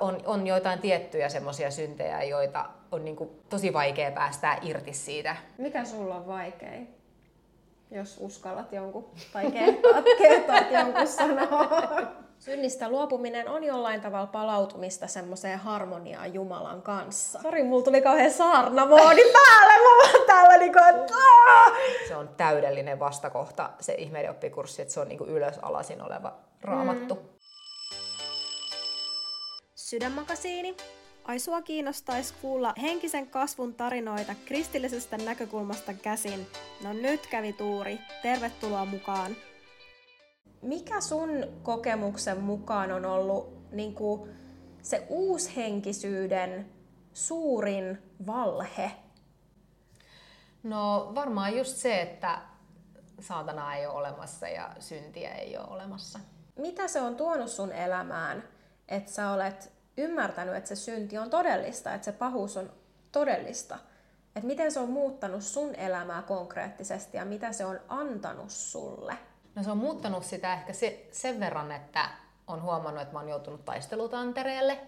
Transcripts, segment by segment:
On, on joitain tiettyjä semmoisia syntejä, joita on niin kuin tosi vaikea päästää irti siitä. Mikä sulla on vaikein? Jos uskallat jonkun tai kehtaat, kehtaat jonkun sanoa. Synnistä luopuminen on jollain tavalla palautumista semmoiseen harmoniaan Jumalan kanssa. Sori, mulla tuli kauhean saarnamoodi päälle. Mä oon täällä niinku, että Se on täydellinen vastakohta, se ihmeiden oppikurssi, että se on niin kuin ylös alasin oleva raamattu. Mm. Sydänmakasiini. Ai sua kiinnostaisi kuulla henkisen kasvun tarinoita kristillisestä näkökulmasta käsin. No nyt kävi tuuri. Tervetuloa mukaan. Mikä sun kokemuksen mukaan on ollut niin kuin, se uushenkisyyden suurin valhe? No varmaan just se, että saatana ei ole olemassa ja syntiä ei ole olemassa. Mitä se on tuonut sun elämään, että sä olet ymmärtänyt, että se synti on todellista, että se pahuus on todellista? Että miten se on muuttanut sun elämää konkreettisesti ja mitä se on antanut sulle? No se on muuttanut sitä ehkä se, sen verran, että on huomannut, että mä oon joutunut taistelutantereelle,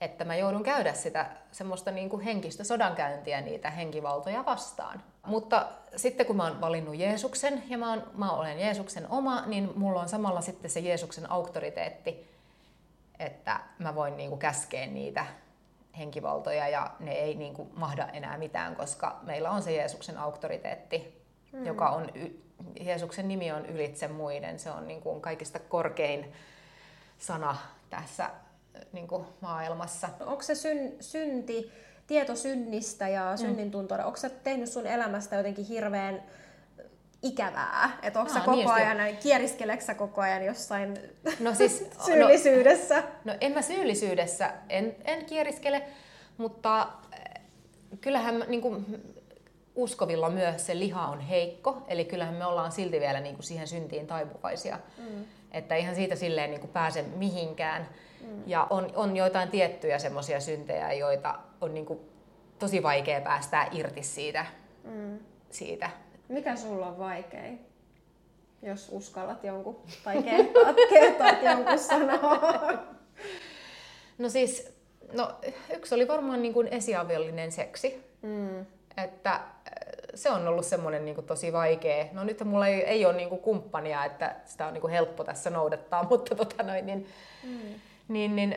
että mä joudun käydä sitä semmoista niin kuin henkistä sodankäyntiä niitä henkivaltoja vastaan. Mutta sitten kun mä oon valinnut Jeesuksen ja mä, oon, mä olen Jeesuksen oma, niin mulla on samalla sitten se Jeesuksen auktoriteetti, että mä voin niin kuin käskeä niitä henkivaltoja ja ne ei niin kuin mahda enää mitään, koska meillä on se Jeesuksen auktoriteetti, hmm. joka on Jeesuksen nimi on ylitse muiden. Se on niin kuin kaikista korkein sana tässä niin kuin maailmassa. Onko se syn, synti, tieto synnistä ja mm. synnin tuntoa, onko se tehnyt sun elämästä jotenkin hirveän ikävää? Että onko no, koko niin ajan, niin, kieriskeleksä koko ajan jossain no siis, syyllisyydessä? No, no en mä syyllisyydessä, en, en kieriskele, mutta eh, kyllähän niin kuin, uskovilla myös se liha on heikko, eli kyllähän me ollaan silti vielä niin kuin siihen syntiin taipuvaisia. Mm. Että ihan siitä silleen niin kuin pääse mihinkään. Mm. Ja on, on joitain tiettyjä semmoisia syntejä, joita on niin kuin tosi vaikea päästää irti siitä. Mm. siitä. Mikä sulla on vaikein? Jos uskallat jonkun tai kehtaat, kehtaat jonkun sanoa. No siis, no, yksi oli varmaan niin kuin esiaviollinen seksi. Mm. Että se on ollut semmoinen niin kuin tosi vaikea. No nyt mulla ei, ei ole niin kuin kumppania, että sitä on niin kuin helppo tässä noudattaa, mutta tota noin, niin, mm. niin, niin,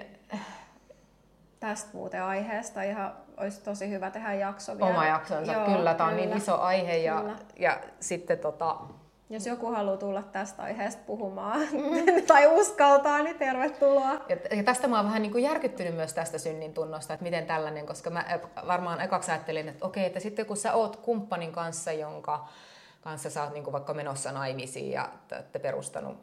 Tästä muuten aiheesta ihan olisi tosi hyvä tehdä jakso vielä. Oma jaksonsa, Joo, kyllä. Tämä on niin iso aihe ja, ja sitten tota, jos joku haluaa tulla tästä aiheesta puhumaan tai uskaltaa, niin tervetuloa. Ja, ja tästä mä oon vähän niin kuin järkyttynyt myös tästä synnin tunnosta, että miten tällainen, koska mä varmaan ekaksi ajattelin, että okei, että sitten kun sä oot kumppanin kanssa, jonka kanssa sä oot niin kuin vaikka menossa naimisiin ja te olette perustanut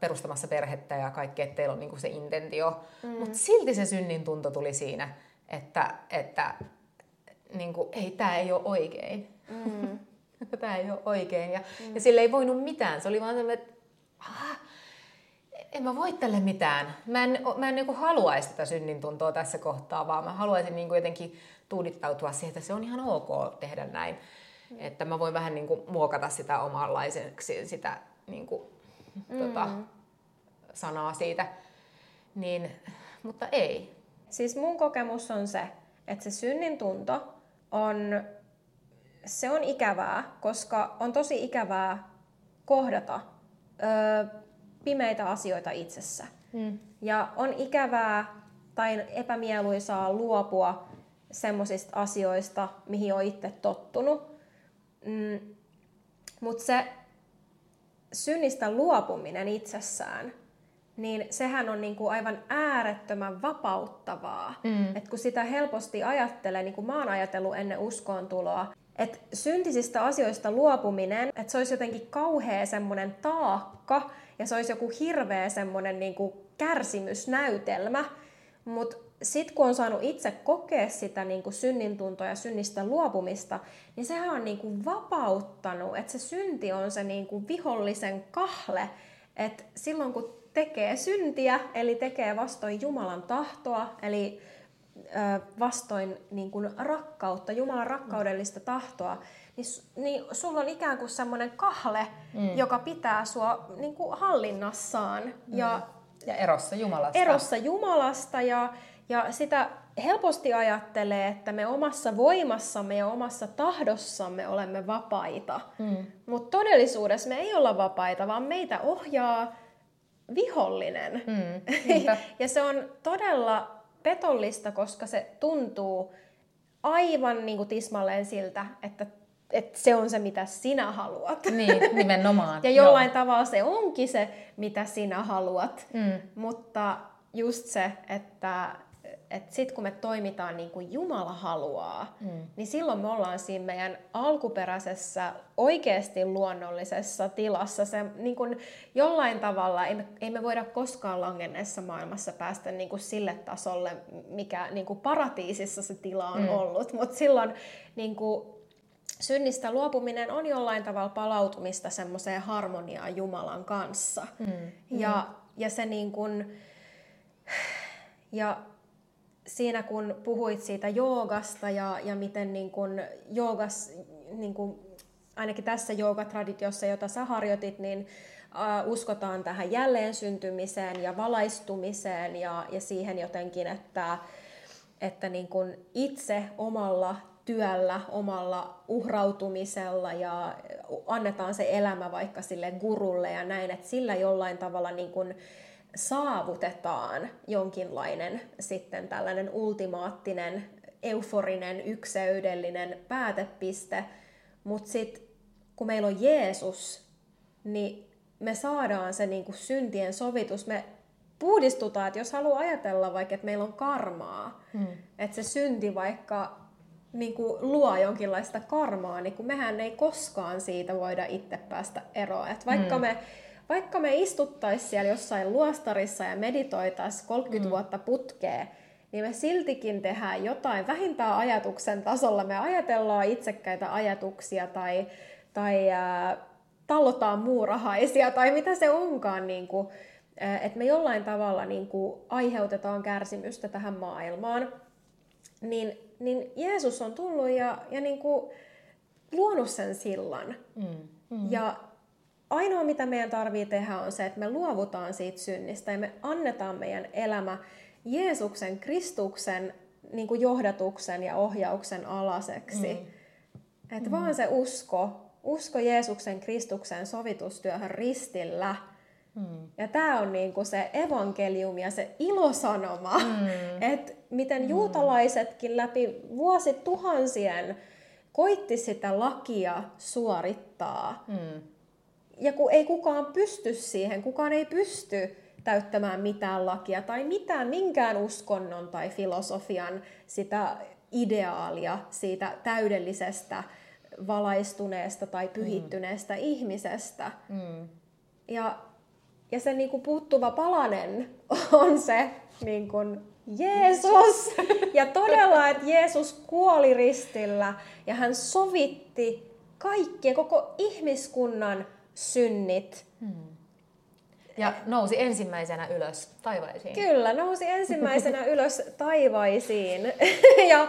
perustamassa perhettä ja kaikki, että teillä on niin kuin se intentio. Mm. Mutta silti se synnin tunto tuli siinä, että, että niin kuin, ei, tämä ei ole oikein. Mm. tämä ei ole oikein. Ja, mm. ja sille ei voinut mitään. Se oli vaan sellainen, että en mä voi tälle mitään. Mä en, mä en niin haluaisi tätä synnin tuntoa tässä kohtaa, vaan mä haluaisin niin jotenkin tuudittautua siihen, että se on ihan ok tehdä näin. Mm. Että mä voin vähän niin kuin muokata sitä omanlaiseksi, sitä niin kuin, mm. tota, sanaa siitä. Niin, mutta ei. Siis mun kokemus on se, että se synnin tunto on se on ikävää, koska on tosi ikävää kohdata ö, pimeitä asioita itsessä. Mm. Ja on ikävää tai epämieluisaa luopua semmoisista asioista, mihin on itse tottunut. Mm, Mutta se synnistä luopuminen itsessään, niin sehän on niinku aivan äärettömän vapauttavaa. Mm. Et kun sitä helposti ajattelee, niin kuin mä oon ajatellut ennen uskoon tuloa, että syntisistä asioista luopuminen, että se olisi jotenkin kauhea semmoinen taakka ja se olisi joku hirveä semmoinen niin kuin kärsimysnäytelmä, mutta sitten kun on saanut itse kokea sitä niin kuin synnin tuntoa ja synnistä luopumista, niin sehän on niin kuin vapauttanut, että se synti on se niin kuin vihollisen kahle, että silloin kun tekee syntiä, eli tekee vastoin Jumalan tahtoa, eli vastoin niin kuin rakkautta, Jumalan rakkaudellista tahtoa, niin, niin sulla on ikään kuin semmoinen kahle, mm. joka pitää sua niin kuin hallinnassaan. Mm. Ja, ja erossa Jumalasta. Erossa Jumalasta ja, Ja sitä helposti ajattelee, että me omassa voimassamme ja omassa tahdossamme olemme vapaita. Mm. Mutta todellisuudessa me ei olla vapaita, vaan meitä ohjaa vihollinen. Mm. ja se on todella petollista, koska se tuntuu aivan niin kuin tismalleen siltä, että että se on se, mitä sinä haluat. Niin, nimenomaan. ja jollain Joo. tavalla se onkin se, mitä sinä haluat. Mm. Mutta just se, että että sitten kun me toimitaan niin kuin Jumala haluaa, mm. niin silloin me ollaan siinä meidän alkuperäisessä, oikeasti luonnollisessa tilassa. Se, niin kuin jollain tavalla, ei me, ei me voida koskaan langenneessa maailmassa päästä niin kuin sille tasolle, mikä niin kuin paratiisissa se tila on mm. ollut, mutta silloin niin kuin, synnistä luopuminen on jollain tavalla palautumista semmoiseen harmoniaan Jumalan kanssa. Mm. Ja, ja se niin kuin, ja siinä kun puhuit siitä joogasta ja, ja miten niin kun joogas, niin kun, ainakin tässä joogatraditiossa, jota sä harjoitit, niin uskotaan tähän jälleen syntymiseen ja valaistumiseen ja, ja siihen jotenkin, että, että niin kun itse omalla työllä, omalla uhrautumisella ja annetaan se elämä vaikka sille gurulle ja näin, että sillä jollain tavalla niin kun, saavutetaan jonkinlainen sitten tällainen ultimaattinen, euforinen, ykseydellinen päätepiste, mutta sitten kun meillä on Jeesus, niin me saadaan se niin kuin syntien sovitus. Me puhdistutaan, että jos haluaa ajatella vaikka, että meillä on karmaa, hmm. että se synti vaikka niin kuin luo jonkinlaista karmaa, niin kun mehän ei koskaan siitä voida itse päästä eroon. Että vaikka hmm. me vaikka me istuttaisiin siellä jossain luostarissa ja meditoitaisiin 30 mm. vuotta putkeen, niin me siltikin tehdään jotain, vähintään ajatuksen tasolla. Me ajatellaan itsekkäitä ajatuksia tai, tai äh, tallotaan muurahaisia tai mitä se onkaan. Niin kuin, äh, että me jollain tavalla niin kuin, aiheutetaan kärsimystä tähän maailmaan. Niin, niin Jeesus on tullut ja, ja niin kuin, luonut sen sillan. Mm. Mm. Ja ainoa mitä meidän tarvii tehdä on se, että me luovutaan siitä synnistä ja me annetaan meidän elämä Jeesuksen, Kristuksen niin kuin johdatuksen ja ohjauksen alaseksi. Mm. Että mm. vaan se usko, usko Jeesuksen, Kristuksen sovitustyöhön ristillä. Mm. Ja tämä on niin kuin se evankelium ja se ilosanoma, mm. että miten mm. juutalaisetkin läpi vuosituhansien koitti sitä lakia suorittaa. Mm ja kun ei kukaan pysty siihen, kukaan ei pysty täyttämään mitään lakia tai mitään, minkään uskonnon tai filosofian sitä ideaalia siitä täydellisestä valaistuneesta tai pyhittyneestä mm. ihmisestä. Mm. Ja, ja se niin kuin puuttuva palanen on se niin kuin Jeesus. Ja todella, että Jeesus kuoli ristillä ja hän sovitti kaikkien, koko ihmiskunnan synnit. Hmm. Ja nousi ensimmäisenä ylös taivaisiin. Kyllä, nousi ensimmäisenä ylös taivaisiin. ja,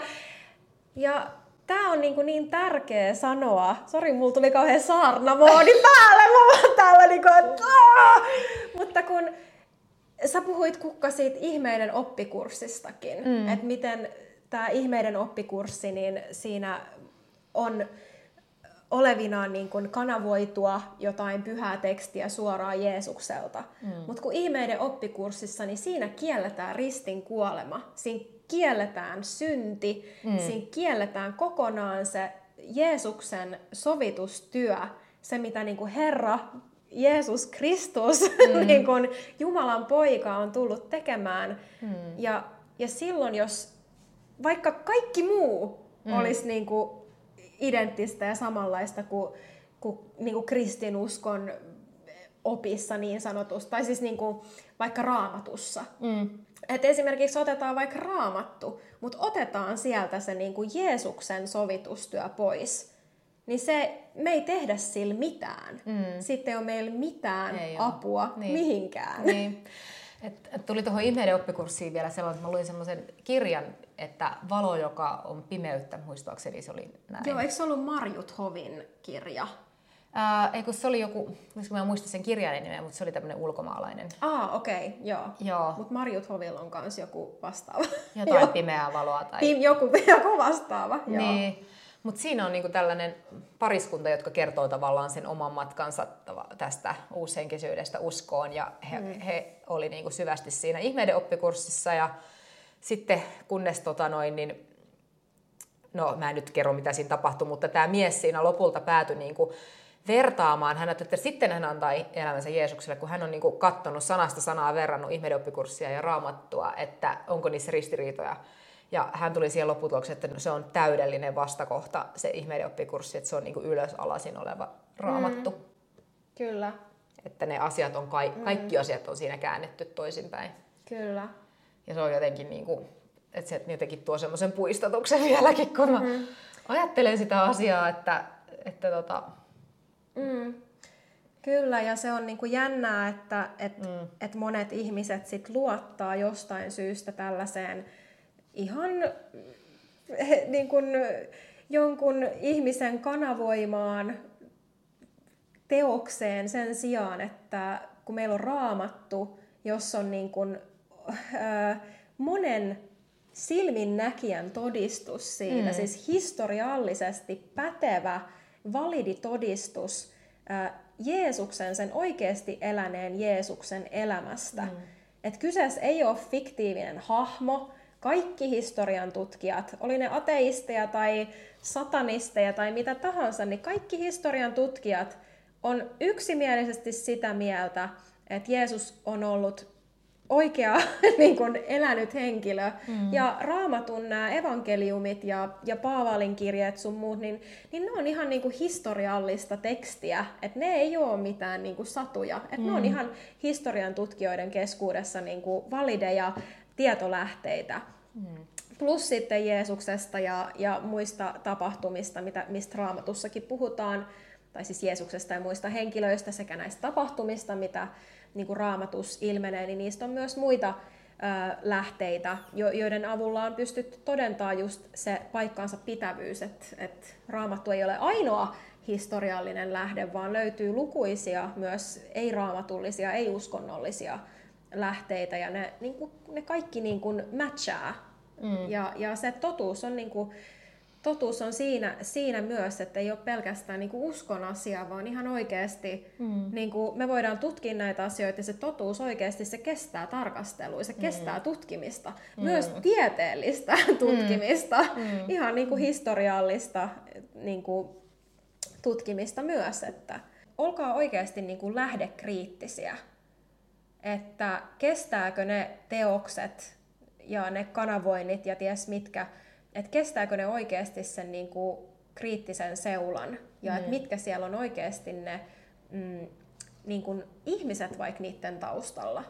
ja tämä on niin, kuin niin tärkeä sanoa. Sori, mulla tuli kauhean saarnamoodi päälle. Mä oon täällä niin kuin, että Mutta kun sä puhuit Kukka siitä ihmeiden oppikurssistakin, mm. että miten tämä ihmeiden oppikurssi, niin siinä on olevinaan niin kuin kanavoitua jotain pyhää tekstiä suoraan Jeesukselta. Mm. Mutta kun ihmeiden oppikurssissa, niin siinä kielletään ristin kuolema. Siinä kielletään synti, mm. siinä kielletään kokonaan se Jeesuksen sovitustyö, se mitä niin kuin Herra Jeesus Kristus, mm. niin kuin Jumalan poika on tullut tekemään. Mm. Ja, ja silloin, jos vaikka kaikki muu mm. olisi niin kuin identtistä ja samanlaista kuin, kuin, niin kuin kristinuskon opissa niin sanotusti, tai siis niin kuin vaikka raamatussa. Mm. Et esimerkiksi otetaan vaikka raamattu, mutta otetaan sieltä se niin kuin Jeesuksen sovitustyö pois, niin se, me ei tehdä sillä mitään. Mm. Sitten ei ole meillä mitään ei apua niin. mihinkään. Niin. Et, et tuli tuohon ihmeiden oppikurssiin vielä sellainen, että mä luin semmoisen kirjan, että valo, joka on pimeyttä, muistaakseni se oli näin. Joo, eikö se ollut Marjut Hovin kirja? Ää, ei kun se oli joku, koska mä muistan sen kirjailijan nimeä, mutta se oli tämmöinen ulkomaalainen. Ah, okei, okay, joo. Joo. Mutta Marjut Hovilla on kans joku vastaava. Jotain pimeää valoa tai... Pim, joku, joku vastaava, joo. Niin. Mutta siinä on niinku tällainen pariskunta, jotka kertoo tavallaan sen oman matkansa tästä uushenkisyydestä uskoon. Ja he, mm. he oli niinku syvästi siinä ihmeiden oppikurssissa. Ja sitten kunnes tota noin, niin, no mä en nyt kerro mitä siinä tapahtui, mutta tämä mies siinä lopulta päätyi niinku vertaamaan. Hän ajatteli, että sitten hän antaa elämänsä Jeesukselle, kun hän on niinku kattonut sanasta sanaa verrannut ihmeiden oppikurssia ja raamattua, että onko niissä ristiriitoja. Ja hän tuli siihen lopputulokseen, että se on täydellinen vastakohta, se ihmeiden oppikurssi, että se on niin kuin ylös alasin oleva raamattu. Mm. Kyllä, Että ne asiat on, kai, kaikki asiat on siinä käännetty toisinpäin. kyllä. Ja se on jotenkin niin kuin, että se jotenkin tuo semmoisen puistatuksen vieläkin, kun mä mm. ajattelen sitä asiaa, että, että tota, Mm. Kyllä, ja se on niinku jännää, että et, mm. et monet ihmiset sit luottaa jostain syystä tällaiseen ihan niin kun, jonkun ihmisen kanavoimaan teokseen sen sijaan, että kun meillä on raamattu, jos on niin kun, ö, monen silminnäkijän todistus siitä, mm. siis historiallisesti pätevä, validi todistus ö, Jeesuksen, sen oikeasti eläneen Jeesuksen elämästä. Mm. Et kyseessä ei ole fiktiivinen hahmo, kaikki historian tutkijat, oli ne ateisteja tai satanisteja tai mitä tahansa, niin kaikki historian tutkijat on yksimielisesti sitä mieltä, että Jeesus on ollut oikea niin kuin elänyt henkilö. Mm. Ja raamatun nämä evankeliumit ja, ja Paavalin kirjeet sun muut, niin, niin ne on ihan niin kuin historiallista tekstiä. Että ne ei ole mitään niin kuin satuja. Että mm. ne on ihan historian tutkijoiden keskuudessa niin kuin valideja tietolähteitä. Mm. Plus sitten Jeesuksesta ja, ja muista tapahtumista, mitä, mistä raamatussakin puhutaan, tai siis Jeesuksesta ja muista henkilöistä sekä näistä tapahtumista, mitä niin kuin raamatus ilmenee, niin niistä on myös muita ö, lähteitä, jo, joiden avulla on pystytty todentamaan just se paikkaansa pitävyys, että et raamattu ei ole ainoa historiallinen lähde, vaan löytyy lukuisia myös ei-raamatullisia, ei-uskonnollisia lähteitä, ja ne, niin kuin, ne kaikki niin kuin matchaa. Mm. Ja, ja se totuus on, niin kuin, totuus on siinä, siinä myös, että ei ole pelkästään niin kuin uskon asia, vaan ihan oikeasti mm. niin kuin me voidaan tutkia näitä asioita, ja se totuus oikeasti se kestää tarkastelua, se mm. kestää tutkimista, mm. myös tieteellistä tutkimista, mm. ihan niin kuin historiallista niin kuin tutkimista myös, että olkaa oikeasti niin kuin lähdekriittisiä että kestääkö ne teokset ja ne kanavoinnit ja ties mitkä, että kestääkö ne oikeasti sen niin kuin kriittisen seulan ja mm. että mitkä siellä on oikeasti ne mm, niin kuin ihmiset vaikka niiden taustalla.